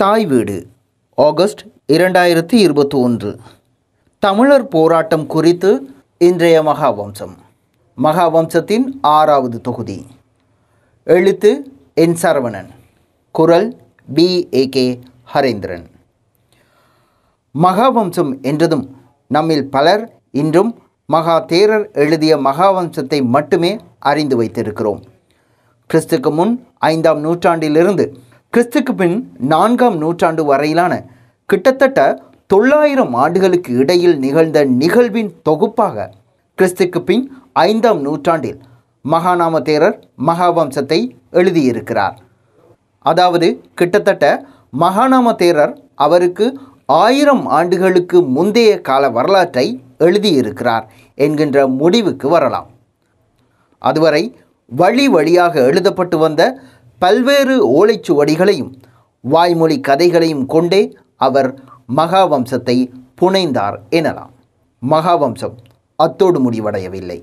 தாய் வீடு ஆகஸ்ட் இரண்டாயிரத்தி இருபத்தி ஒன்று தமிழர் போராட்டம் குறித்து இன்றைய மகாவம்சம். மகாவம்சத்தின் ஆறாவது தொகுதி. எழுத்து என் சரவணன். குரல் P. A. K. Harendran. Mahavamsam என்றதும் நம்மில் பலர் இன்றும் மகா தேரர் எழுதிய மகாவம்சத்தை மட்டுமே அறிந்து வைத்திருக்கிறோம். கிறிஸ்துக்கு முன் ஐந்தாம் நூற்றாண்டிலிருந்து கிறிஸ்துக்கு பின் நான்காம் நூற்றாண்டு வரையிலான கிட்டத்தட்ட தொள்ளாயிரம் ஆண்டுகளுக்கு இடையில் நிகழ்ந்த நிகழ்வின் தொகுப்பாக கிறிஸ்துக்கு பின் ஐந்தாம் நூற்றாண்டில் மகாநாம தேரர் மகாவம்சத்தை எழுதியிருக்கிறார். அதாவது கிட்டத்தட்ட மகாநாம தேரர் அவருக்கு ஆயிரம் ஆண்டுகளுக்கு முந்தைய கால வரலாற்றை எழுதியிருக்கிறார் என்கின்ற முடிவுக்கு வரலாம். அதுவரை வழி வழியாக எழுதப்பட்டு வந்த பல்வேறு ஓலைச்சுவடிகளையும் வாய்மொழி கதைகளையும் கொண்டே அவர் மகாவம்சத்தை புனைந்தார் எனலாம். மகாவம்சம் அத்தோடு முடிவடையவில்லை.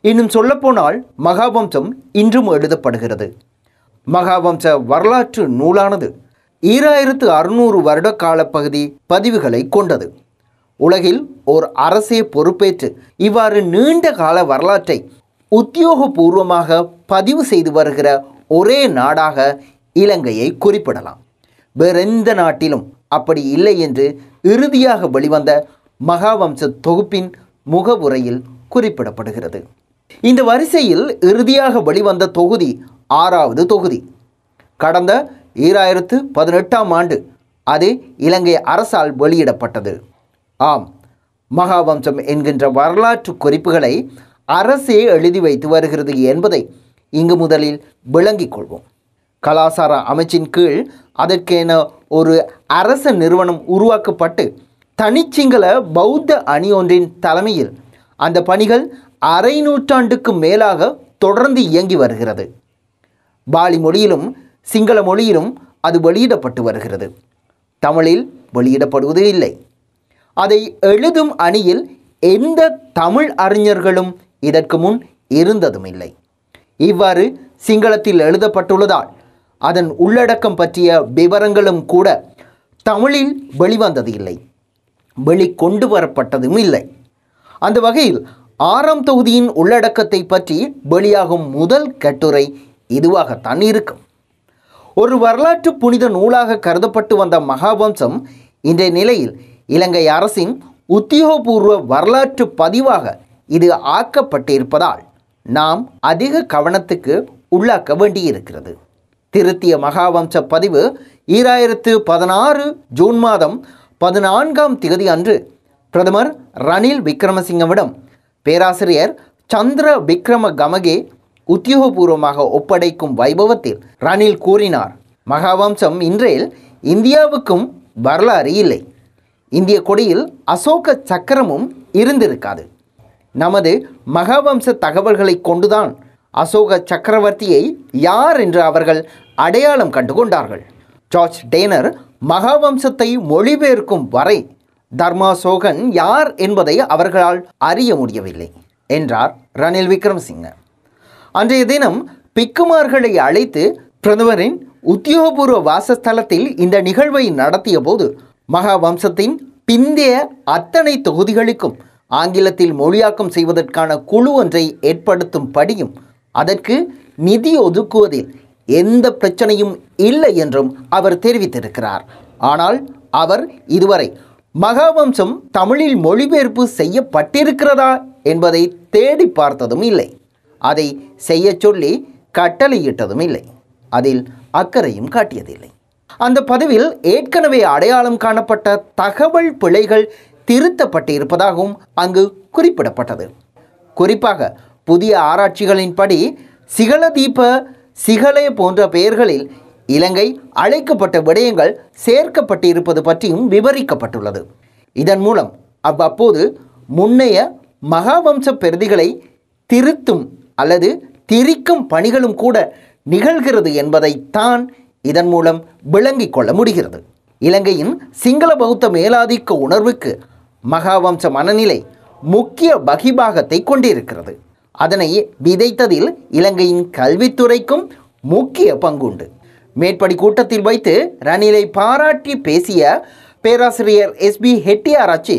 இன்னும் சொல்லப்போனால் மகாவம்சம் இன்றும் எழுதப்படுகிறது. மகாவம்ச வரலாற்று நூலானது ஈராயிரத்து அறுநூறு வருட காலப்பகுதி பதிவுகளை கொண்டது. உலகில் ஓர் அரசே பொறுப்பேற்று இவ்வாறு நீண்ட கால வரலாற்றை உத்தியோகபூர்வமாக பதிவு செய்து வருகிற ஒரே நாடாக இலங்கையை குறிப்பிடலாம். வேறெந்த நாட்டிலும் அப்படி இல்லை என்று இறுதியாக வெளிவந்த மகாவம்ச தொகுப்பின் முகவுரையில் குறிப்பிடப்படுகிறது. இந்த வரிசையில் இறுதியாக வெளிவந்த தொகுதி ஆறாவது தொகுதி. கடந்த ஈராயிரத்து பதினெட்டாம் ஆண்டு அது இலங்கை அரசால் வெளியிடப்பட்டது. ஆம் மகாவம்சம் என்கின்ற வரலாற்று குறிப்புகளை அரசே எழுதி வைத்து வருகிறது என்பதை இங்கு முதலில் விளங்கிக் கொள்வோம். கலாசார அமைச்சின் கீழ் அதற்கென ஒரு அரச நிறுவனம் உருவாக்கப்பட்டு தனிச்சிங்கள பௌத்த அணி ஒன்றின் தலைமையில் அந்த பணிகள் அரை நூற்றாண்டுக்கு மேலாக தொடர்ந்து இயங்கி வருகிறது. பாலி மொழியிலும் சிங்கள மொழியிலும் அது வெளியிடப்பட்டு வருகிறது. தமிழில் வெளியிடப்படுவது இல்லை. அதை எழுதும் அணியில் எந்த தமிழ் அறிஞர்களும் இதற்கு முன் இருந்ததும் இல்லை இவ்வாறு சிங்களத்தில் எழுதப்பட்டுள்ளதால் அதன் உள்ளடக்கம் பற்றிய விவரங்களும் கூட தமிழில் வெளிவந்தது இல்லை. வெளிக்கொண்டு வரப்பட்டதும் இல்லை. அந்த வகையில் ஆறாம் தொகுதியின் உள்ளடக்கத்தை பற்றி வெளியாகும் முதல் கட்டுரை இதுவாகத்தான் இருக்கும். ஒரு வரலாற்று புனித நூலாக கருதப்பட்டு வந்த மகாவம்சம் இன்றைய நிலையில் இலங்கை அரசின் உத்தியோகபூர்வ வரலாற்று பதிவாக இது ஆக்கப்பட்டிருப்பதால் நாம் அதிக கவனத்துக்கு உள்ளாக்க வேண்டியிருக்கிறது. திருத்திய மகாவம்ச பதிவு ஈராயிரத்து பதினாறு ஜூன் மாதம் பதினான்காம் திகதி அன்று பிரதமர் ரணில் விக்ரமசிங்கவிடம் பேராசிரியர் சந்திர விக்ரம கமகே உத்தியோகபூர்வமாக ஒப்படைக்கும் வைபவத்தில் ரணில் கூறினார். மகாவம்சம் இன்றையில் இந்தியாவுக்கும் வரலாறு இல்லை. இந்திய கொடியில் அசோக சக்கரமும் இருந்திருக்காது. நமது மகாவம்ச தகவல்களை கொண்டுதான் அசோக சக்கரவர்த்தியை யார் என்று அவர்கள் அடையாளம் கண்டு கொண்டார்கள் ஜார்ஜ் டேனர் மகாவம்சத்தை மொழிபெயர்க்கும் வரை தர்மாசோகன் யார் என்பதை அவர்களால் அறிய முடியவில்லை என்றார் ரணில் விக்ரமசிங்க. அன்றைய தினம் பிக்குமார்களை அழைத்து பிரதமரின் உத்தியோகபூர்வ வாசஸ்தலத்தில் இந்த நிகழ்வை நடத்திய போது மகாவம்சத்தின் பிந்தைய அத்தனை தொகுதிகளுக்கும் ஆங்கிலத்தில் மொழியாக்கம் செய்வதற்கான குழு ஒன்றை ஏற்படுத்தும் படியும். அதற்கு நிதி ஒதுக்குவதில் எந்த பிரச்சனையும் இல்லை என்றும் அவர் தெரிவித்திருக்கிறார். ஆனால் அவர் இதுவரை மகாவம்சம் தமிழில் மொழிபெயர்ப்பு செய்யப்பட்டிருக்கிறதா என்பதை தேடி பார்த்ததும் இல்லை. அதை செய்ய சொல்லி கட்டளையிட்டதும் இல்லை. அதில் அக்கறையும் காட்டியதில்லை. அந்த பதிவில் ஏற்கனவே அடையாளம் காணப்பட்ட தகவல் பிழைகள் திருத்தப்பட்டு இருப்பதாகவும் அங்கு குறிப்பிடப்பட்டது. குறிப்பாக புதிய ஆராய்ச்சிகளின்படி சிகளதீப சிகளே போன்ற பெயர்களில் இலங்கை அழைக்கப்பட்ட விடயங்கள் சேர்க்கப்பட்டிருப்பது பற்றியும் விவரிக்கப்பட்டுள்ளது. இதன் மூலம் அவ்வப்போது முன்னைய மகாவம்ச பிரதிகளை திருத்தும் அல்லது திரிக்கும் பணிகளும் கூட நிகழ்கிறது என்பதைத்தான் இதன் மூலம் விளங்கிக் கொள்ள முடிகிறது. இலங்கையின் சிங்கள பௌத்த மேலாதிக்க உணர்வுக்கு மகாவம்ச மனநிலை முக்கிய பகிபாகத்தை கொண்டிருக்கிறது. அதனை விதைத்ததில் இலங்கையின் கல்வித்துறைக்கும் முக்கிய பங்குண்டு. மேற்படி கூட்டத்தில் வைத்து ரணிலை பாராட்டி பேசிய பேராசிரியர் எஸ்பி ஹெட்டியாராச்சி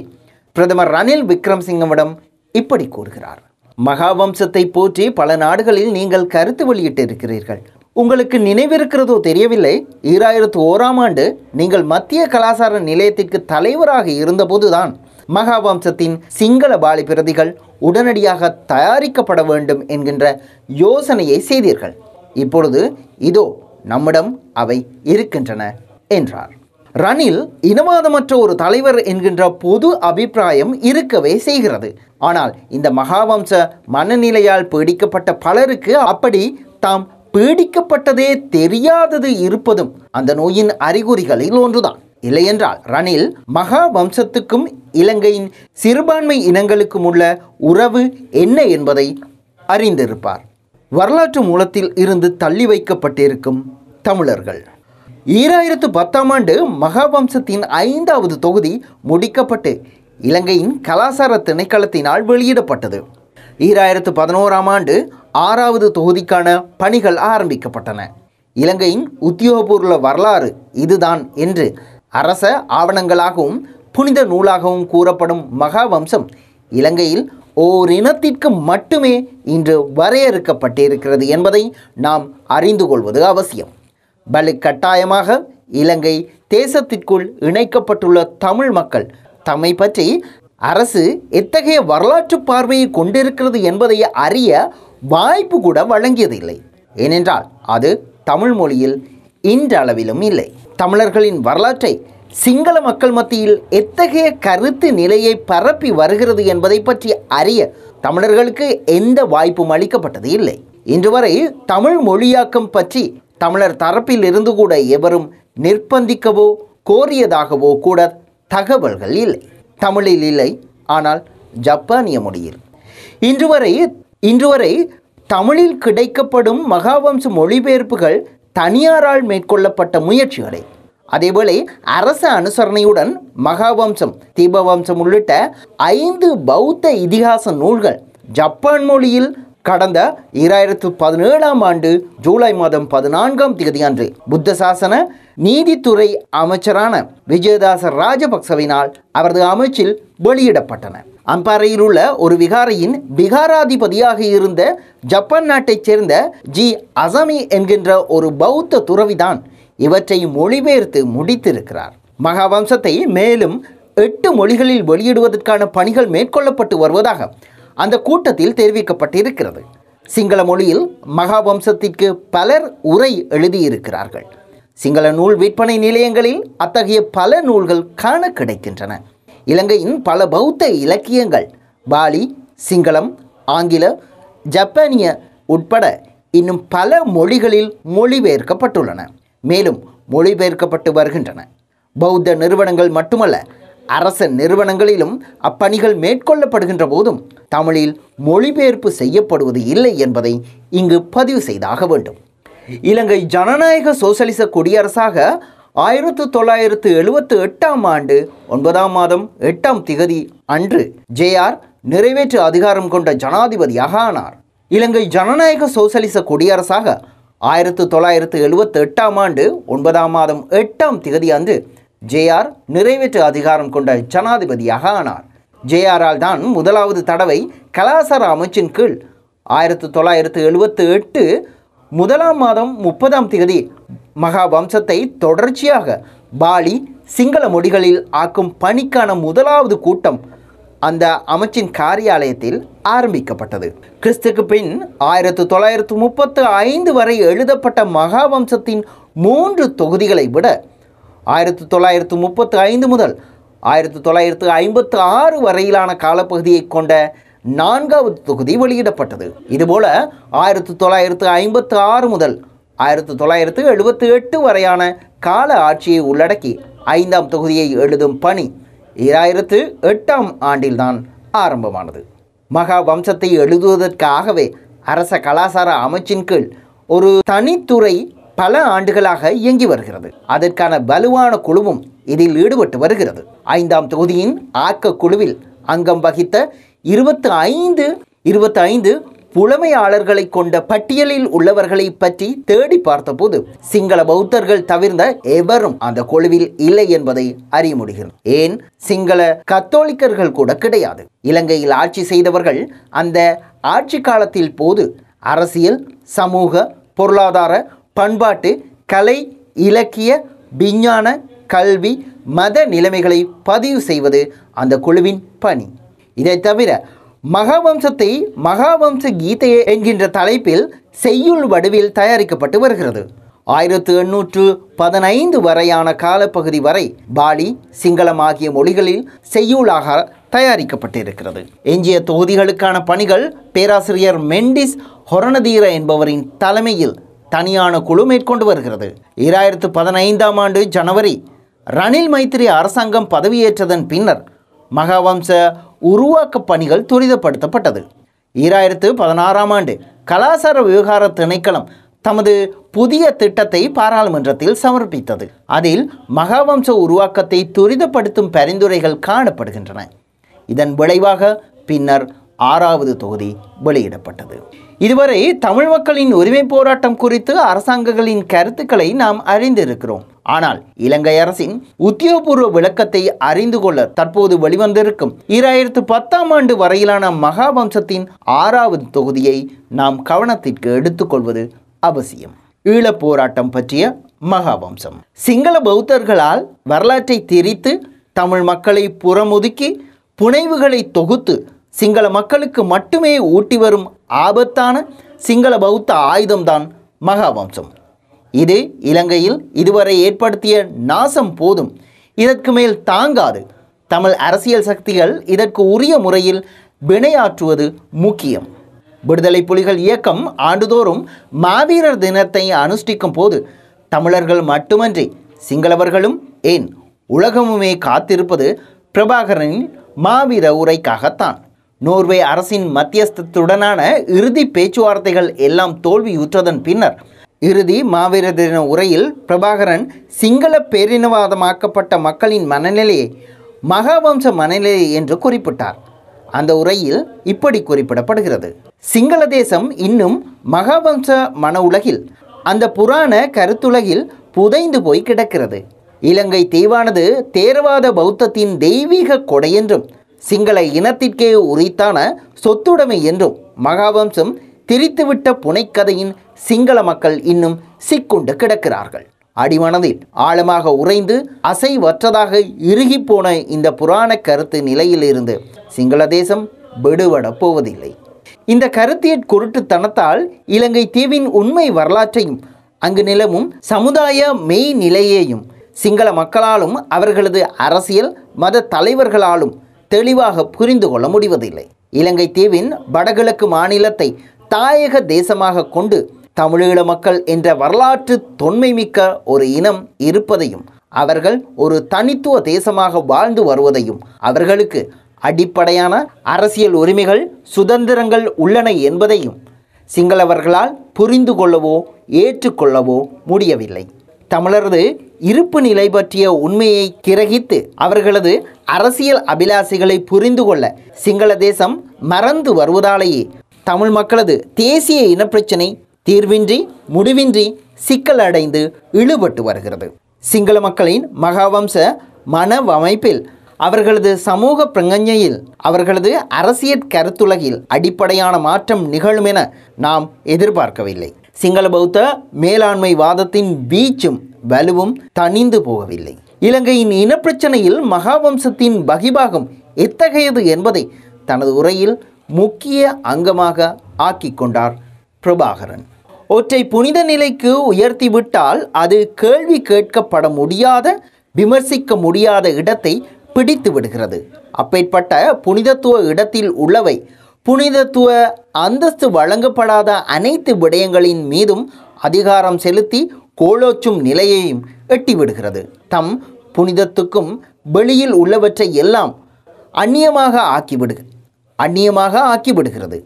பிரதமர் ரணில் விக்ரம்சிங்கவிடம் இப்படி கூறுகிறார். மகாவம்சத்தை போற்றி பல நாடுகளில் நீங்கள் கருத்து வெளியிட்டிருக்கிறீர்கள். உங்களுக்கு நினைவிருக்கிறதோ தெரியவில்லை. ஈராயிரத்து ஓராம் ஆண்டு நீங்கள் மத்திய கலாசார நிலையத்திற்கு தலைவராக இருந்தபோதுதான் மகாவம்சத்தின் சிங்கள பாலி பிரதிகள் உடனடியாக தயாரிக்கப்பட வேண்டும் என்கின்ற யோசனையை செய்தீர்கள். இப்பொழுது இதோ நம்மிடம் அவை இருக்கின்றன என்றார். ரணில் இனவாதமற்ற ஒரு தலைவர் என்கின்ற பொது அபிப்பிராயம் இருக்கவே செய்கிறது. ஆனால் இந்த மகாவம்ச மனநிலையால் பீடிக்கப்பட்ட பலருக்கு அப்படி தாம் பீடிக்கப்பட்டதே தெரியாதது இருப்பதும் அந்த நோயின் அறிகுறிகளில் ஒன்றுதான். இல்லையென்றால் ரணில் மகா வம்சத்துக்கும் இலங்கையின் சிறுபான்மை இனங்களுக்கும் உள்ள உறவு என்ன என்பதை அறிந்திருப்பார். வரலாற்று மூலத்தில் இருந்து தள்ளி வைக்கப்பட்டிருக்கும் தமிழர்கள். ஈராயிரத்து பத்தாம் ஆண்டு மகாவம்சத்தின் ஐந்தாவது தொகுதி முடிக்கப்பட்டு இலங்கையின் கலாசார திணைக்களத்தினால் வெளியிடப்பட்டது. ஈராயிரத்து பதினோராம் ஆண்டு ஆறாவது தொகுதிக்கான பணிகள் ஆரம்பிக்கப்பட்டன. இலங்கையின் உத்தியோகபூர்வ வரலாறு இதுதான் என்று அரச ஆவணங்களாகவும் புனித நூலாகவும் கூறப்படும் மகாவம்சம் இலங்கையில் ஓரினத்திற்கு மட்டுமே இன்று வரையறுக்கப்பட்டிருக்கிறது என்பதை நாம் அறிந்து கொள்வது அவசியம். வலுக்கட்டாயமாக இலங்கை தேசத்திற்குள் இணைக்கப்பட்டுள்ள தமிழ் மக்கள் தம்மை பற்றி அரசு எத்தகைய வரலாற்று பார்வையை கொண்டிருக்கிறது என்பதை அறிய வாய்ப்பு கூட வழங்கியதில்லை. ஏனென்றால் அது தமிழ் மொழியில் இன்றளவிலும் இல்லை. தமிழர்களின் வரலாற்றை சிங்கள மக்கள் மத்தியில் எத்தகைய கருத்து நிலையை பரப்பி வருகிறது என்பதை பற்றி அறிய தமிழர்களுக்கு எந்த வாய்ப்பும் அளிக்கப்பட்டது இல்லை. இன்று வரை தமிழ் மொழியாக்கம் பற்றி தமிழர் தரப்பில் இருந்து கூட எவரும் நிர்பந்திக்கவோ கோரியதாகவோ கூட தகவல்கள் இல்லை. தமிழில் இல்லை ஆனால் ஜப்பானிய மொழியில். இன்று வரை இன்று வரை தமிழில் கிடைக்கப்படும் மகாவம்ச மொழிபெயர்ப்புகள் தனியாரால் மேற்கொள்ளப்பட்ட முயற்சிகளை. அதேபோல அரச அனுசரணையுடன் மகாவம்சம் தீபவம்சம் உள்ளிட்ட ஐந்து பௌத்த இதிகாச நூல்கள் ஜப்பான் மொழியில் கடந்த இராயிரத்து பதினேழாம் ஆண்டு ஜூலை மாதம் பதினான்காம் தேதி அன்று புத்த சாசன நீதித்துறை அமைச்சரான விஜயதாச ராஜபக்சவினால் அவரது அமைச்சில் வெளியிடப்பட்டன. அம்பாறையில் உள்ள ஒரு விகாரையின் விகாராதிபதியாக இருந்த ஜப்பான் நாட்டைச் சேர்ந்த ஜி அசமி என்கின்ற ஒரு பௌத்த துறவிதான் இவற்றை மொழிபெயர்த்து முடித்திருக்கிறார். மகாவம்சத்தை மேலும் எட்டு மொழிகளில் வெளியிடுவதற்கான பணிகள் மேற்கொள்ளப்பட்டு வருவதாக அந்த கூட்டத்தில் தெரிவிக்கப்பட்டிருக்கிறது. சிங்கள மொழியில் மகாவம்சத்திற்கு பலர் உரை எழுதியிருக்கிறார்கள். சிங்கள நூல் விற்பனை நிலையங்களில் அத்தகைய பல நூல்கள் காண கிடைக்கின்றன. இலங்கையின் பல பௌத்த இலக்கியங்கள் பாலி சிங்களம் ஆங்கில ஜப்பானிய உட்பட இன்னும் பல மொழிகளில் மொழிபெயர்க்கப்பட்டுள்ளன. மேலும் மொழிபெயர்க்கப்பட்டு வருகின்றன. பௌத்த நிறுவனங்கள் மட்டுமல்ல அரச நிறுவனங்களிலும் அப்பணிகள் மேற்கொள்ளப்படுகின்ற போதும் தமிழில் மொழிபெயர்ப்பு செய்யப்படுவது இல்லை என்பதை இங்கு பதிவு செய்தாக வேண்டும். இலங்கை ஜனநாயக சோசலிச குடியரசாக ஆயிரத்து தொள்ளாயிரத்து எழுபத்து எட்டாம் ஆண்டு ஒன்பதாம் மாதம் எட்டாம் திகதி அன்று ஜேஆர் நிறைவேற்று அதிகாரம் கொண்ட ஜனாதிபதியாக ஆனார். இலங்கை ஜனநாயக சோசலிச குடியரசாக ஆயிரத்து தொள்ளாயிரத்து எழுபத்து எட்டாம் ஆண்டு ஒன்பதாம் மாதம் எட்டாம் திகதி அன்று ஜேஆர் நிறைவேற்று அதிகாரம் கொண்ட ஜனாதிபதியாக ஆனார். ஜேஆரால் தான் முதலாவது தடவை கலாசார அமைச்சின் கீழ் ஆயிரத்து தொள்ளாயிரத்து எழுபத்து எட்டு முதலாம் மாதம் முப்பதாம் தேதி மகா வம்சத்தை தொடர்ச்சியாக பாலி சிங்கள மொழிகளில் ஆக்கும் பணிக்கான முதலாவது கூட்டம் அந்த அமைச்சின் காரியாலயத்தில் ஆரம்பிக்கப்பட்டது. கிறிஸ்துக்கு பின் ஆயிரத்து தொள்ளாயிரத்து முப்பத்து ஐந்து வரை எழுதப்பட்ட மகாவம்சத்தின் மூன்று தொகுதிகளை விட ஆயிரத்து தொள்ளாயிரத்து முப்பத்து ஐந்து முதல் ஆயிரத்து தொள்ளாயிரத்து ஐம்பத்து ஆறு வரையிலான காலப்பகுதியை கொண்ட நான்காவது தொகுதி வெளியிடப்பட்டது. இதுபோல ஆயிரத்து தொள்ளாயிரத்து ஐம்பத்து ஆறு முதல் ஆயிரத்து தொள்ளாயிரத்து எழுபத்து எட்டு வரையான கால ஆட்சியை உள்ளடக்கி ஐந்தாம் தொகுதியை எழுதும் பணி ஈராயிரத்து எட்டாம் ஆண்டில்தான் ஆரம்பமானது. மகா வம்சத்தை எழுதுவதற்காகவே அரச கலாசார அமைச்சின் கீழ் ஒரு தனித்துறை பல ஆண்டுகளாக இயங்கி வருகிறது. அதற்கான வலுவான குழுவும் இதில் ஈடுபட்டு வருகிறது. ஐந்தாம் தொகுதியின் ஆக்க குழுவில் அங்கம் வகித்த இருபத்து ஐந்து இருபத்தி ஐந்து புலமையாளர்களை கொண்ட பட்டியலில் உள்ளவர்களை பற்றி தேடி பார்த்தபோது சிங்கள பௌத்தர்கள் தவிர்ந்த எவரும் அந்த குழுவில் இல்லை என்பதை அறிய முடிகிறது. ஏன்? சிங்கள கத்தோலிக்கர்கள் கூட கிடையாது. இலங்கையில் ஆட்சி செய்தவர்கள் அந்த ஆட்சி காலத்தில் போது அரசியல் சமூக பொருளாதார பண்பாட்டு கலை இலக்கிய விஞ்ஞான கல்வி மத நிலைமைகளை பதிவு செய்வது அந்த குழுவின் பணி. இதை தவிர மகாவம்சத்தை மகாவம்ச கீதை என்கின்ற தலைப்பில் செய்யுள் வடிவில் தயாரிக்கப்பட்டு வருகிறது. ஆயிரத்து எண்ணூற்று பதினைந்து வரையான காலப்பகுதி வரை பாலி சிங்களம் ஆகிய மொழிகளில் செய்யுளாக தயாரிக்கப்பட்டிருக்கிறது. எஞ்சிய தொகுதிகளுக்கான பணிகள் பேராசிரியர் மெண்டிஸ் ஹொரணதீர என்பவரின் தலைமையில் தனியான குழு மேற்கொண்டு வருகிறது. இராயிரத்து பதினைந்தாம் ஆண்டு ஜனவரி ரணில் மைத்திரி அரசாங்கம் பதவியேற்றதன் பின்னர் மகாவம்ச உருவாக்க பணிகள் துரிதப்படுத்தப்பட்டது. ஈராயிரத்து பதினாறாம் ஆண்டு கலாசார விவகார திணைக்களம் தமது புதிய திட்டத்தை பாராளுமன்றத்தில் சமர்ப்பித்தது. அதில் மகாவம்ச உருவாக்கத்தை துரிதப்படுத்தும் பரிந்துரைகள் காணப்படுகின்றன. இதன் விளைவாக பின்னர் ஆறாவது தொகுதி வெளியிடப்பட்டது. இதுவரை தமிழ் மக்களின் உரிமை போராட்டம் குறித்து அரசாங்கங்களின் கருத்துக்களை நாம் அறிந்திருக்கிறோம். ஆனால் இலங்கை அரசின் உத்தியோகபூர்வ விளக்கத்தை அறிந்து கொள்ள தற்போது வெளிவந்திருக்கும் இராயிரத்து பத்தாம் ஆண்டு வரையிலான மகாவம்சத்தின் ஆறாவது தொகுதியை நாம் கவனத்திற்கு எடுத்துக்கொள்வது அவசியம். ஈழப் போராட்டம் பற்றிய மகாவம்சம். சிங்கள பௌத்தர்களால் வரலாற்றை திரித்து தமிழ் மக்களை புறமுதுக்கி புனைவுகளை தொகுத்து சிங்கள மக்களுக்கு மட்டுமே ஊட்டி வரும் ஆபத்தான சிங்கள பௌத்த ஆயுதம்தான் மகாவம்சம். இது இலங்கையில் இதுவரை ஏற்படுத்திய நாசம் போதும். இதற்கு மேல் தாங்காது. தமிழ் அரசியல் சக்திகள் இதற்கு உரிய முறையில் வினையாற்றுவது முக்கியம். விடுதலை புலிகள் இயக்கம் ஆண்டுதோறும் மாவீரர் தினத்தை அனுஷ்டிக்கும் போது தமிழர்கள் மட்டுமன்றி சிங்களவர்களும் ஏன் உலகமுமே காத்திருப்பது பிரபாகரனின் மாவீர உரைக்காகத்தான். நோர்வே அரசின் மத்தியஸ்தத்துடனான இறுதி பேச்சுவார்த்தைகள் எல்லாம் தோல்வியுற்றதன் பின்னர் இறுதி மாவீர தின உரையில் பிரபாகரன் சிங்கள பேரினவாதமாக்கப்பட்ட மக்களின் மனநிலையை மகாவம்ச மனநிலை என்று குறிப்பிட்டார். அந்த உரையில் இப்படி குறிப்பிடப்படுகிறது. சிங்கள தேசம் இன்னும் மகாவம்ச மன உலகில் அந்த புராண கருத்துலகில் புதைந்து போய் கிடக்கிறது. இலங்கை தீவானது தேரவாத பௌத்தத்தின் தெய்வீக கொடை என்றும் சிங்கள இனத்திற்கே உரித்தான சொத்துடைமை என்றும் மகாவம்சம் திரித்துவிட்ட புனைக்கதையின் சிங்கள மக்கள் இன்னும் சிக்குண்டு கிடக்கிறார்கள். அடிமனதில் ஆழமாக உறைந்து அசைவற்றதாக இறுகிப்போன இந்த புராண கருத்து நிலையிலிருந்து சிங்கள தேசம் விடுபட போவதில்லை. இந்த கருத்தியற் குருட்டுத்தனத்தால் இலங்கை தீவின் உண்மை வரலாற்றையும் அங்கு நிலவும் சமுதாய மெய் நிலையையும் சிங்கள மக்களாலும் அவர்களது அரசியல் மத தலைவர்களாலும் தெளிவாக புரிந்து கொள்ள முடிவதில்லை. இலங்கை தீவின் வடகிழக்கு மாநிலத்தை தாயக தேசமாக கொண்டு தமிழீழ மக்கள் என்ற வரலாற்று தொன்மை மிக்க ஒரு இனம் இருப்பதையும் அவர்கள் ஒரு தனித்துவ தேசமாக வாழ்ந்து வருவதையும் அவர்களுக்கு அடிப்படையான அரசியல் உரிமைகள் சுதந்திரங்கள் உள்ளன என்பதையும் சிங்களவர்களால் புரிந்து கொள்ளவோ ஏற்றுக்கொள்ளவோ முடியவில்லை. தமிழரது இருப்பு நிலை பற்றிய உண்மையை கிரகித்து அவர்களது அரசியல் அபிலாசிகளை புரிந்து கொள்ள சிங்கள தேசம் மறந்து வருவதாலேயே தமிழ் மக்களது தேசிய இனப்பிரச்சினை தீர்வின்றி முடிவின்றி சிக்கல் அடைந்து இழுபட்டு வருகிறது. சிங்கள மக்களின் மகாவம்ச மனவமைப்பில் அவர்களது சமூக பிரங்கஞ்சையில் அவர்களது அரசியல் கருத்துலகில் அடிப்படையான மாற்றம் நிகழும் என நாம் எதிர்பார்க்கவில்லை. சிங்கள பௌத்த மேலாண்மை வாதத்தின் வீச்சும் வலுவும் தணிந்து போகவில்லை. இலங்கையின் இனப்பிரச்சனையில் மகாவம்சத்தின் பகிபாகம் எத்தகையது என்பதை தனது உரையில் முக்கிய அங்கமாக ஆக்கிக் கொண்டார் பிரபாகரன். ஒற்றை புனித நிலைக்கு உயர்த்திவிட்டால் அது கேள்வி கேட்கப்பட முடியாத விமர்சிக்க முடியாத இடத்தை பிடித்து விடுகிறது. அப்பேற்பட்ட புனிதத்துவ இடத்தில் உள்ளவை புனிதத்துவ அந்தஸ்து வழங்கப்படாத அனைத்து விடயங்களின் மீதும் அதிகாரம் செலுத்தி கோலோச்சும் நிலையையும் எட்டிவிடுகிறது தம் புனிதத்துக்கும் வெளியில் உள்ளவற்றை எல்லாம் அந்நியமாக ஆக்கிவிடு அந்நியமாக ஆக்கிவிடுகிறது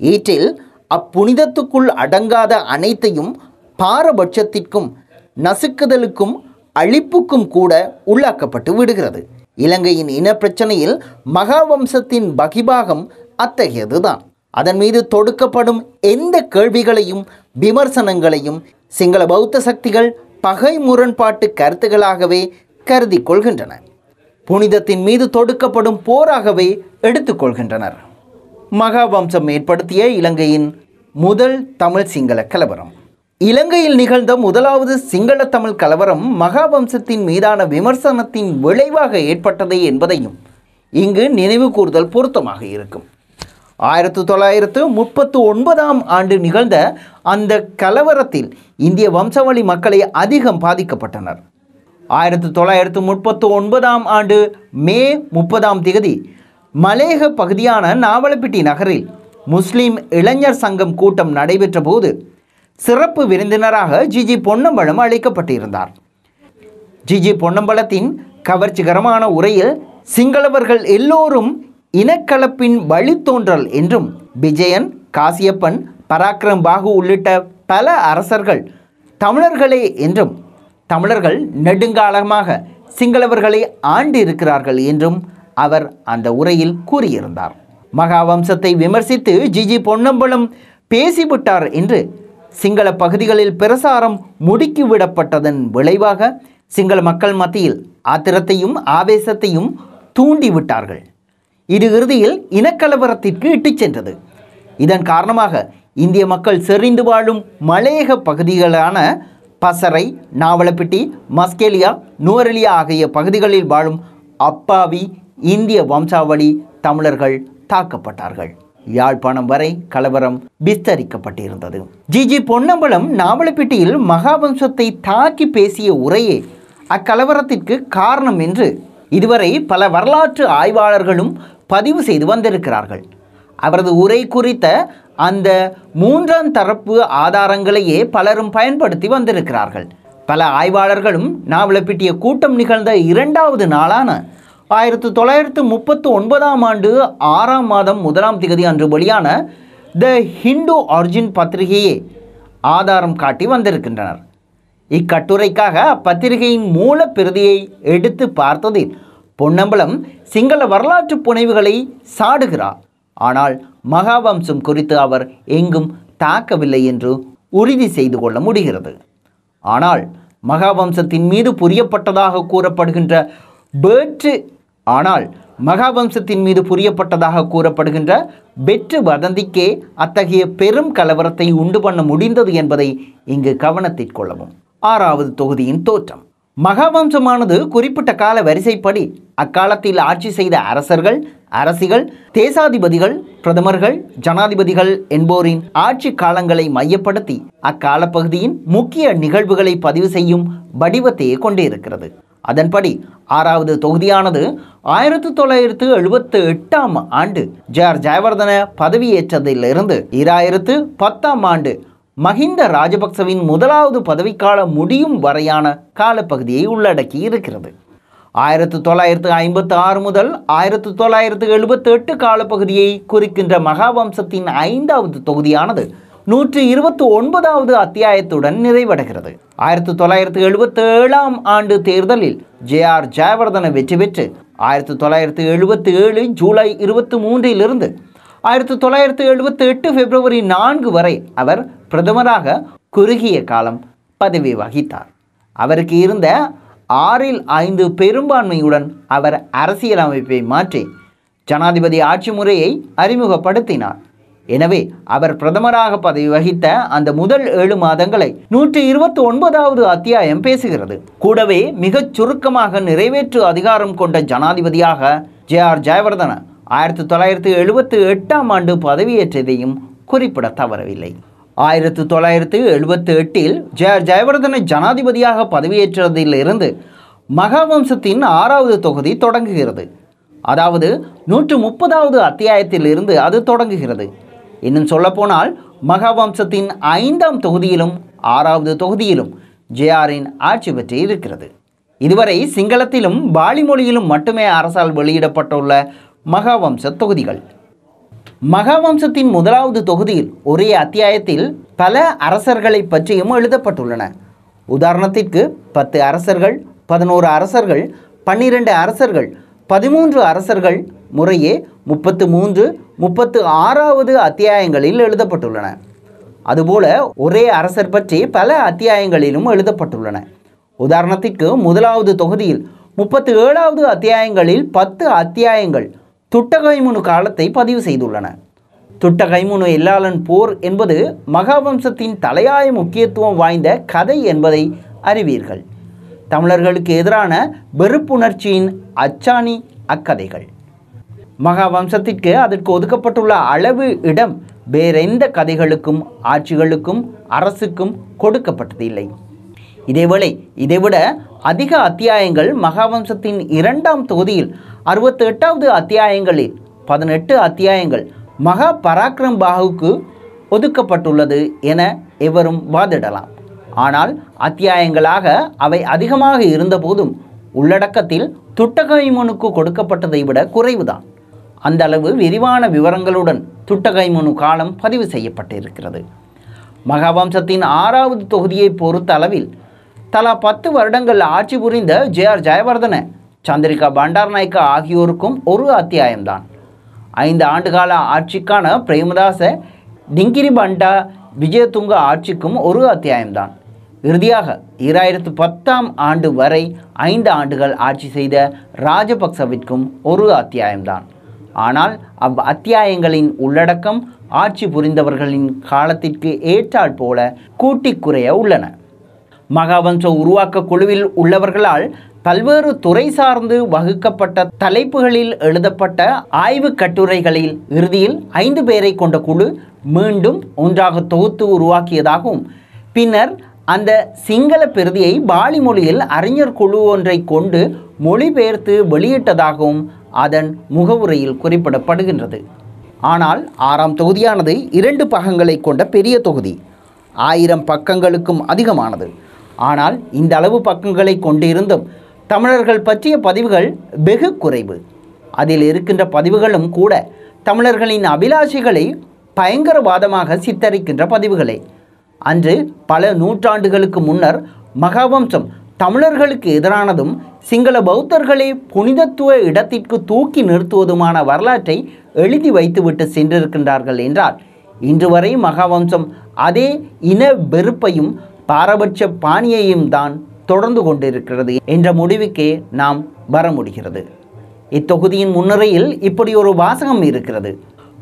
ஈற்றில் அப்புனிதத்துக்குள் அடங்காத அனைத்தையும் பாரபட்சத்திற்கும் நசுக்குதலுக்கும் அழிப்புக்கும் கூட உள்ளாக்கப்பட்டு விடுகிறது. இலங்கையின் இனப்பிரச்சனையில் மகாவம்சத்தின் பகிபாகம் அத்தகையதுதான். அதன் மீது தொடுக்கப்படும் எந்த கேள்விகளையும் விமர்சனங்களையும் சிங்கள பௌத்த சக்திகள் பகை முரண்பாட்டு கருத்துகளாகவே கருதி கொள்கின்றன. புனிதத்தின் மீது தொடுக்கப்படும் போராகவே எடுத்துக்கொள்கின்றனர் மகாவம்சம் ஏற்படுத்திய இலங்கையின் முதல் தமிழ் சிங்கள கலவரம். இலங்கையில் நிகழ்ந்த முதலாவது சிங்கள தமிழ் கலவரம் மகாவம்சத்தின் மீதான விமர்சனத்தின் விளைவாக ஏற்பட்டது என்பதையும் இங்கு நினைவு கூறுதல் பொருத்தமாக இருக்கும். ஆயிரத்து தொள்ளாயிரத்து முப்பத்து ஒன்பதாம் ஆண்டு நிகழ்ந்த அந்த கலவரத்தில் இந்திய வம்சவழி மக்களை அதிகம் பாதிக்கப்பட்டனர். ஆயிரத்து தொள்ளாயிரத்து முப்பத்து ஒன்பதாம் ஆண்டு மே முப்பதாம் திகதி மலேக பகுதியான நாவலப்பிட்டி நகரில் முஸ்லிம் இளைஞர் சங்கம் கூட்டம் நடைபெற்ற போது சிறப்பு விருந்தினராக ஜிஜி பொன்னம்பலம் அழைக்கப்பட்டிருந்தார். ஜிஜி பொன்னம்பலத்தின் கவர்ச்சிகரமான உரையில் சிங்களவர்கள் எல்லோரும் இனக்கலப்பின் வழித்தோன்றல் என்றும் விஜயன் காசியப்பன் பராக்கிரம் பாகு உள்ளிட்ட பல அரசர்கள் தமிழர்களே என்றும் தமிழர்கள் நெடுங்காலமாக சிங்களவர்களை ஆண்டிருக்கிறார்கள் என்றும் அவர் அந்த உரையில் கூறியிருந்தார். மகாவம்சத்தை விமர்சித்து ஜிஜி பொன்னம்பலம் பேசிவிட்டார் என்று சிங்கள பகுதிகளில் பிரசாரம் முடுக்கிவிடப்பட்டதன் விளைவாக சிங்கள மக்கள் மத்தியில் ஆத்திரத்தையும் ஆவேசத்தையும் தூண்டிவிட்டார்கள். இது இறுதியில் இனக்கலவரத்திற்கு இட்டுச் சென்றது. இதன் காரணமாக இந்திய மக்கள் செறிந்து வாழும் மலையக பகுதிகளான பசறை நாவலப்பிட்டி மஸ்கேலியா நுவரெலியா ஆகிய பகுதிகளில் வாழும் அப்பாவி இந்திய வம்சாவளி தமிழர்கள் தாக்கப்பட்டார்கள். யாழ்ப்பாணம் வரை கலவரம் விஸ்தரிக்கப்பட்டிருந்தது. ஜிஜி பொன்னம்பலம் நாவலப்பிட்டியில் மகாவம்சத்தை தாக்கி பேசிய உரையே அக்கலவரத்திற்கு காரணம் என்று இதுவரை பல வரலாற்று ஆய்வாளர்களும் பதிவு செய்து வந்திருக்கிறார்கள். அவரது உரை குறித்த அந்த மூன்றாம் தரப்பு ஆதாரங்களையே பலரும் பயன்படுத்தி வந்திருக்கிறார்கள். பல ஆய்வாளர்களும் நாவலப்பிட்டிய கூட்டம் நிகழ்ந்த இரண்டாவது நாளான ஆயிரத்து தொள்ளாயிரத்து முப்பத்து ஒன்பதாம் ஆண்டு ஆறாம் மாதம் முதலாம் திகதி அன்று வெளியான த ஹிந்து ஆர்ஜின் பத்திரிகையே ஆதாரம் காட்டி வந்திருக்கின்றனர். இக்கட்டுரைக்காக அப்பத்திரிகையின் மூல பிரதியை எடுத்து பார்த்ததில் பொன்னம்பலம் சிங்கள வரலாற்று புனைவுகளை சாடுகிறார். ஆனால் மகாவம்சம் குறித்து அவர் எங்கும் தாக்கவில்லை என்று உறுதி செய்து கொள்ள முடிகிறது. ஆனால் மகாவம்சத்தின் மீது புரியப்பட்டதாக கூறப்படுகின்ற பேற்று ஆனால் மகாவம்சத்தின் மீது புரியப்பட்டதாக கூறப்படுகின்ற வெற்று வதந்திக்கே அத்தகைய பெரும் கலவரத்தை உண்டு பண்ண முடிந்தது என்பதை இங்கு கவனத்தில் கொள்ளவும். ஆறாவது தொகுதியின் தோற்றம். மகாவம்சமானது குறிப்பிட்ட கால வரிசைப்படி அக்காலத்தில் ஆட்சி செய்த அரசர்கள் அரசிகள் தேசாதிபதிகள் பிரதமர்கள் ஜனாதிபதிகள் என்போரின் ஆட்சி காலங்களை மையப்படுத்தி அக்காலப்பகுதியின் முக்கிய நிகழ்வுகளை பதிவு செய்யும் வடிவத்தையே கொண்டிருக்கிறது. அதன்படி ஆறாவது தொகுதியானது ஆயிரத்தி தொள்ளாயிரத்து எழுபத்து எட்டாம் ஆண்டு ஜே ஜெயவர்தன பதவியேற்றதிலிருந்து இராயிரத்து பத்தாம் ஆண்டு மஹிந்த ராஜபக்சவின் முதலாவது பதவிக்காலம் முடியும் வரையான காலப்பகுதியை உள்ளடக்கி இருக்கிறது ஆயிரத்து தொள்ளாயிரத்து ஐம்பத்து ஆறு முதல் ஆயிரத்து தொள்ளாயிரத்து எழுபத்தி எட்டு காலப்பகுதியை குறிக்கின்ற மகாவம்சத்தின் ஐந்தாவது தொகுதியானது நூற்றி இருபத்தி ஒன்பதாவது அத்தியாயத்துடன் நிறைவடைகிறது. ஆயிரத்தி தொள்ளாயிரத்து எழுபத்தி ஏழாம் ஆண்டு தேர்தலில் ஜே ஆர் ஜெயவர்தன வெற்றி பெற்று ஆயிரத்தி தொள்ளாயிரத்து எழுபத்தி ஏழு ஜூலை இருபத்தி மூன்றிலிருந்து ஆயிரத்தி தொள்ளாயிரத்து எழுபத்தி எட்டு பிப்ரவரி நான்கு வரை அவர் பிரதமராக குறுகிய காலம் பதவி வகித்தார். அவருக்கு இருந்த ஆறில் ஐந்து பெரும்பான்மையுடன் அவர் அரசியலமைப்பை மாற்றி ஜனாதிபதி ஆட்சி முறையை அறிமுகப்படுத்தினார். எனவே அவர் பிரதமராக பதவி வகித்த அந்த முதல் ஏழு மாதங்களை நூற்றி இருபத்தி ஒன்பதாவது அத்தியாயம் பேசுகிறது. கூடவே மிகச் சுருக்கமாக நிறைவேற்று அதிகாரம் கொண்ட ஜனாதிபதியாக ஜே ஆர் ஜெயவர்தன ஆயிரத்தி தொள்ளாயிரத்தி எழுபத்தி எட்டாம் ஆண்டு பதவியேற்றதையும் குறிப்பிட தவறவில்லை. ஆயிரத்து தொள்ளாயிரத்து எழுபத்தி எட்டில் ஜெய ஜெயவர்தனை ஜனாதிபதியாக பதவியேற்றதிலிருந்து மகாவம்சத்தின் ஆறாவது தொகுதி தொடங்குகிறது. அதாவது நூற்று முப்பதாவது அத்தியாயத்திலிருந்து அது தொடங்குகிறது. இன்னும் சொல்லப்போனால் மகாவம்சத்தின் ஐந்தாம் தொகுதியிலும் ஆறாவது தொகுதியிலும் ஜேஆரின் ஆட்சி பற்றி இருக்கிறது. இதுவரை சிங்களத்திலும் பாலி மொழியிலும் மட்டுமே அரசால் வெளியிடப்பட்டுள்ள மகாவம்ச தொகுதிகள். மகாவம்சத்தின் முதலாவது தொகுதியில் ஒரே அத்தியாயத்தில் பல அரசர்களை பற்றியும் எழுதப்பட்டுள்ளன. உதாரணத்திற்கு பத்து அரசர்கள் பதினோரு அரசர்கள் பன்னிரண்டு அரசர்கள் பதிமூன்று அரசர்கள் முறையே முப்பத்து மூன்று முப்பத்து ஆறாவது அத்தியாயங்களில் எழுதப்பட்டுள்ளன. அதுபோல ஒரே அரசர் பற்றி பல அத்தியாயங்களிலும் எழுதப்பட்டுள்ளன. உதாரணத்திற்கு முதலாவது தொகுதியில் முப்பத்து ஏழாவது அத்தியாயங்களில் பத்து அத்தியாயங்கள் துட்டகைமுனு காலத்தை பதிவு செய்துள்ளன. துட்டகைமுனு எல்லாளன் போர் என்பது மகாவம்சத்தின் தலையாய முக்கியத்துவம் வாய்ந்த கதை என்பதை அறிவீர்கள். தமிழர்களுக்கு எதிரான வெறுப்புணர்ச்சியின் அச்சாணி அக்கதைகள். மகாவம்சத்திற்கு அதற்கு ஒதுக்கப்பட்டுள்ள அளவு இடம் வேறெந்த கதைகளுக்கும் ஆட்சிகளுக்கும் அரசுக்கும் கொடுக்கப்பட்டதில்லை. இதேவேளை இதைவிட அதிக அத்தியாயங்கள் மகாவம்சத்தின் இரண்டாம் தொகுதியில் அறுபத்தி எட்டாவது அத்தியாயங்களில் பதினெட்டு அத்தியாயங்கள் மகா பராக்கிரம் பாகுக்கு ஒதுக்கப்பட்டுள்ளது என எவரும் வாதிடலாம். ஆனால் அத்தியாயங்களாக அவை அதிகமாக இருந்தபோதும் உள்ளடக்கத்தில் துட்டகைமுனுக்கு கொடுக்கப்பட்டதை விட குறைவுதான். அந்த அளவு விரிவான விவரங்களுடன் துட்டகைமுனு காலம் பதிவு செய்யப்பட்டிருக்கிறது. மகாவம்சத்தின் ஆறாவது தொகுதியை பொறுத்த அளவில் தலா பத்து வருடங்கள் ஆட்சி புரிந்த ஜே ஆர் ஜெயவர்தன சந்திரிகா பண்டாரநாயக்கா ஆகியோருக்கும் ஒரு அத்தியாயம்தான். ஐந்து ஆண்டுகால ஆட்சிக்கான பிரேமதாச டிங்கிரி பண்டா விஜயதுங்க ஆட்சிக்கும் ஒரு அத்தியாயம்தான். இறுதியாக ஈராயிரத்து பத்தாம் ஆண்டு வரை ஐந்து ஆண்டுகள் ஆட்சி செய்த ராஜபக்சவிற்கும் ஒரு அத்தியாயம்தான். ஆனால் அவ் அத்தியாயங்களின் உள்ளடக்கம் ஆட்சி புரிந்தவர்களின் காலத்திற்கு ஏற்றாற் போல கூட்டிக் குறைய உள்ளன. மகாவம்ச உருவாக்க குழுவில் உள்ளவர்களால் பல்வேறு துறை சார்ந்து வகுக்கப்பட்ட தலைப்புகளில் எழுதப்பட்ட ஆய்வுக் கட்டுரைகளில் இறுதியில் ஐந்து பேரை கொண்ட குழு மீண்டும் ஒன்றாக தொகுத்து உருவாக்கியதாகவும் பின்னர் அந்த சிங்கள பிரதியை பாலி மொழியில் அறிஞர் குழு ஒன்றை கொண்டு மொழிபெயர்த்து வெளியிட்டதாகவும் அதன் முகவுரையில் குறிப்பிடப்படுகின்றது. ஆனால் ஆறாம் தொகுதியானது இரண்டு பகங்களை கொண்ட பெரிய தொகுதி. ஆயிரம் பக்கங்களுக்கும் அதிகமானது. ஆனால் இந்த அளவு பக்கங்களை கொண்டிருந்தும் தமிழர்கள் பற்றிய பதிவுகள் வெகு குறைவு. அதில் இருக்கின்ற பதிவுகளும் கூட தமிழர்களின் அபிலாஷைகளை பயங்கரவாதமாக சித்தரிக்கின்ற பதிவுகளே. அன்று பல நூற்றாண்டுகளுக்கு முன்னர் மகாவம்சம் தமிழர்களுக்கு எதிரானதும் சிங்கள பௌத்தர்களை புனிதத்துவ இடத்திற்கு தூக்கி நிறுத்துவதுமான வரலாற்றை எழுதி வைத்துவிட்டு சென்றிருக்கின்றார்கள் என்றால் இன்று வரை மகாவம்சம் அதே இன வெறுப்பையும் பாரபட்ச பாணியையும் தான் தொடர்ந்து கொண்டிருக்கிறது என்ற முடிவுக்கே நாம் வர முடிகிறது. இத்தொகுதியின் முன்னுரையில் இப்படி ஒரு வாசகம் இருக்கிறது.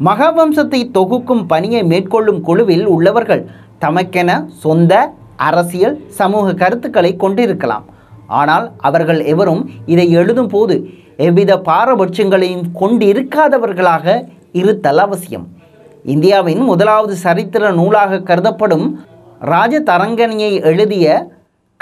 மகாவம்சத்தை தொகுக்கும் பணியை மேற்கொள்ளும் குழுவில் உள்ளவர்கள் தமக்கென சொந்த அரசியல் சமூக கருத்துக்களை கொண்டிருக்கலாம். ஆனால் அவர்கள் எவரும் இதை எழுதும் போது எவ்வித பாரபட்சங்களையும் கொண்டிருக்காதவர்களாக இருத்தல் அவசியம். இந்தியாவின் முதலாவது சரித்திர நூலாக கருதப்படும் ராஜதரங்கனியை எழுதிய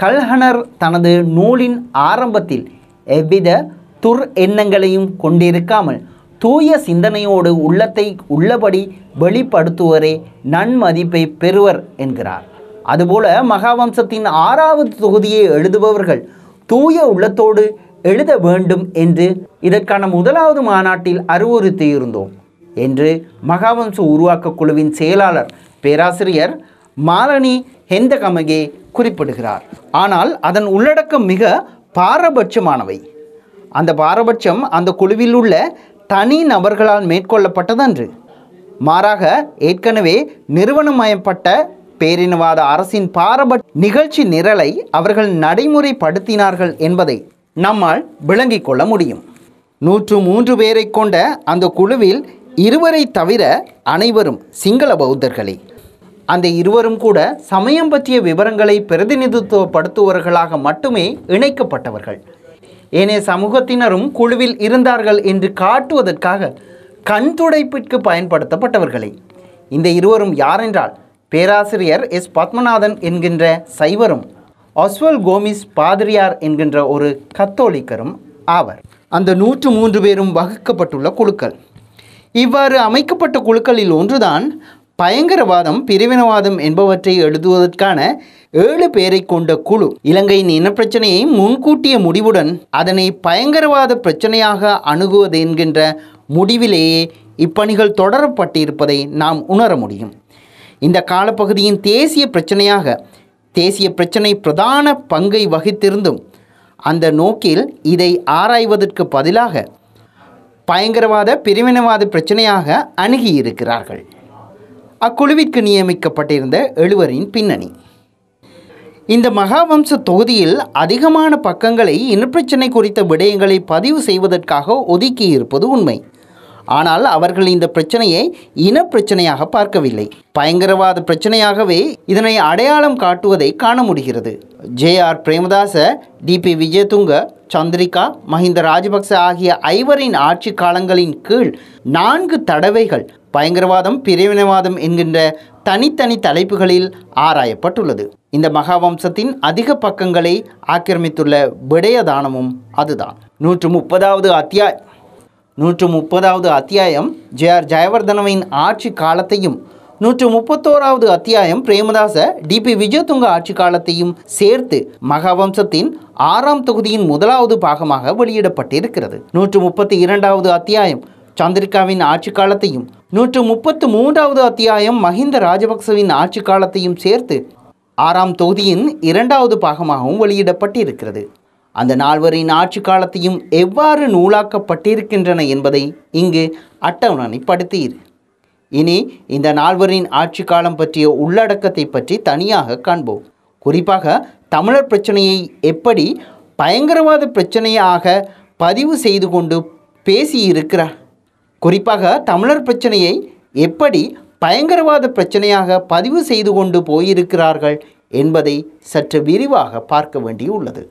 கல்ஹனர் தனது நூலின் ஆரம்பத்தில் எவ்வித துர் எண்ணங்களையும் கொண்டிருக்காமல் தூய சிந்தனையோடு உள்ளத்தை உள்ளபடி வெளிப்படுத்துவரே நன்மதிப்பை பெறுவர் என்கிறார். அதுபோல மகாவம்சத்தின் ஆறாவது தொகுதியை எழுதுபவர்கள் தூய உள்ளத்தோடு எழுத வேண்டும் என்று இதற்கான முதலாவது மாநாட்டில் அறிவுறுத்தியிருந்தோம் என்று மகாவம்ச உருவாக்க குழுவின் செயலாளர் பேராசிரியர் மாலனி ஹெந்தகமகே குறிப்பிடுகிறார். ஆனால் அதன் உள்ளடக்கம் மிக பாரபட்சமானவை. அந்த பாரபட்சம் அந்த குழுவில் உள்ள தனி நபர்களால் மேற்கொள்ளப்பட்டதன்று. மாறாக ஏற்கனவே நிறுவனமயப்பட்ட பேரினவாத அரசின் பாரபட்ச நிகழ்ச்சி நிரலை அவர்கள் நடைமுறைப்படுத்தினார்கள் என்பதை நம்மால் விளங்கிக் கொள்ள முடியும். நூற்று மூன்று பேரை கொண்ட அந்த குழுவில் இருவரை தவிர அனைவரும் சிங்கள பௌத்தர்களே. அந்த இருவரும் கூட சமயம் பற்றிய விவரங்களை பிரதிநிதித்துவப்படுத்துவர்களாக மட்டுமே இணைக்கப்பட்டவர்கள். ஏனைய சமூகத்தினரும் குழுவில் இருந்தார்கள் என்று காட்டுவதற்காக கண் துடைப்பிற்கு பயன்படுத்தப்பட்டவர்களே. இந்த இருவரும் யாரென்றால் பேராசிரியர் எஸ். பத்மநாதன் என்கின்ற சைவரும் ஒஸ்வல் கோமிஸ் பாதிரியார் என்கின்ற ஒரு கத்தோலிக்கரும் ஆவர். அந்த நூற்று மூன்று பேரும் வகுக்கப்பட்டுள்ள குழுக்கள். இவ்வாறு அமைக்கப்பட்ட குழுக்களில் ஒன்றுதான் பயங்கரவாதம் பிரிவினவாதம் என்பவற்றை எழுதுவதற்கான ஏழு பேரை கொண்ட குழு. இலங்கையின் இனப்பிரச்சனையை முன்கூட்டிய முடிவுடன் அதனை பயங்கரவாத பிரச்சனையாக அணுகுவது என்கின்ற முடிவிலேயே இப்பணிகள் தொடரப்பட்டிருப்பதை நாம் உணர முடியும். இந்த காலப்பகுதியின் தேசிய பிரச்சனையாக தேசிய பிரச்சனை பிரதான பங்கை வகித்திருந்தும் அந்த நோக்கில் இதை ஆராய்வதற்கு பதிலாக பயங்கரவாத பிரிவினவாத பிரச்சனையாக அணுகியிருக்கிறார்கள். அக்குழுவிற்கு நியமிக்கப்பட்டிருந்த எழுவரின் பின்னணி. இந்த மகாவம்ச தொகுதியில் அதிகமான பக்கங்களை இனப்பிரச்சனை குறித்த விடயங்களை பதிவு செய்வதற்காக ஒதுக்கியிருப்பது உண்மை. ஆனால் அவர்கள் இந்த பிரச்சனையை இனப்பிரச்சனையாக பார்க்கவில்லை. பயங்கரவாத பிரச்சனையாகவே இதனை அடையாளம் காட்டுவதை காண முடிகிறது. J R Premadasa D B Wijetunga Chandrika Mahinda Rajapaksa ஆகிய ஐவரின் ஆட்சி காலங்களின் கீழ் நான்கு தடவைகள் பயங்கரவாதம் பிரிவினவாதம் என்கின்ற தனித்தனி தலைப்புகளில் ஆராயப்பட்டுள்ளது. இந்த மகாவம்சத்தின் அதிக பக்கங்களை ஆக்கிரமித்துள்ள விடயதானமும் அதுதான். நூற்று முப்பதாவது அத்தியாய் நூற்று முப்பதாவது அத்தியாயம் ஜே ஆர் ஜெயவர்தனவின் ஆட்சி காலத்தையும் நூற்று முப்பத்தோராவது அத்தியாயம் பிரேமதாச டிபி விஜயதுங்க ஆட்சி காலத்தையும் சேர்த்து மகாவம்சத்தின் ஆறாம் தொகுதியின் முதலாவது பாகமாக வெளியிடப்பட்டிருக்கிறது. நூற்று முப்பத்தி இரண்டாவது அத்தியாயம் சந்திரிகாவின் ஆட்சி காலத்தையும் நூற்று முப்பத்து மூன்றாவது அத்தியாயம் மஹிந்த ராஜபக்சவின் ஆட்சி காலத்தையும் சேர்த்து ஆறாம் தொகுதியின் இரண்டாவது பாகமாகவும் வெளியிடப்பட்டிருக்கிறது. அந்த நால்வரின் ஆட்சி காலத்தையும் எவ்வாறு நூலாக்கப்பட்டிருக்கின்றன என்பதை இங்கு அட்டவணைப்படுத்தீர். இனி இந்த நால்வரின் ஆட்சி காலம் பற்றிய உள்ளடக்கத்தை பற்றி தனியாக காண்போம். குறிப்பாக தமிழர் பிரச்சனையை எப்படி பயங்கரவாத பிரச்சனையாக பதிவு செய்து கொண்டு பேசியிருக்கிறார் குறிப்பாக தமிழர் பிரச்சனையை எப்படி பயங்கரவாத பிரச்சனையாக பதிவு செய்து கொண்டு போயிருக்கிறார்கள் என்பதை சற்று விரிவாக பார்க்க வேண்டியுள்ளது.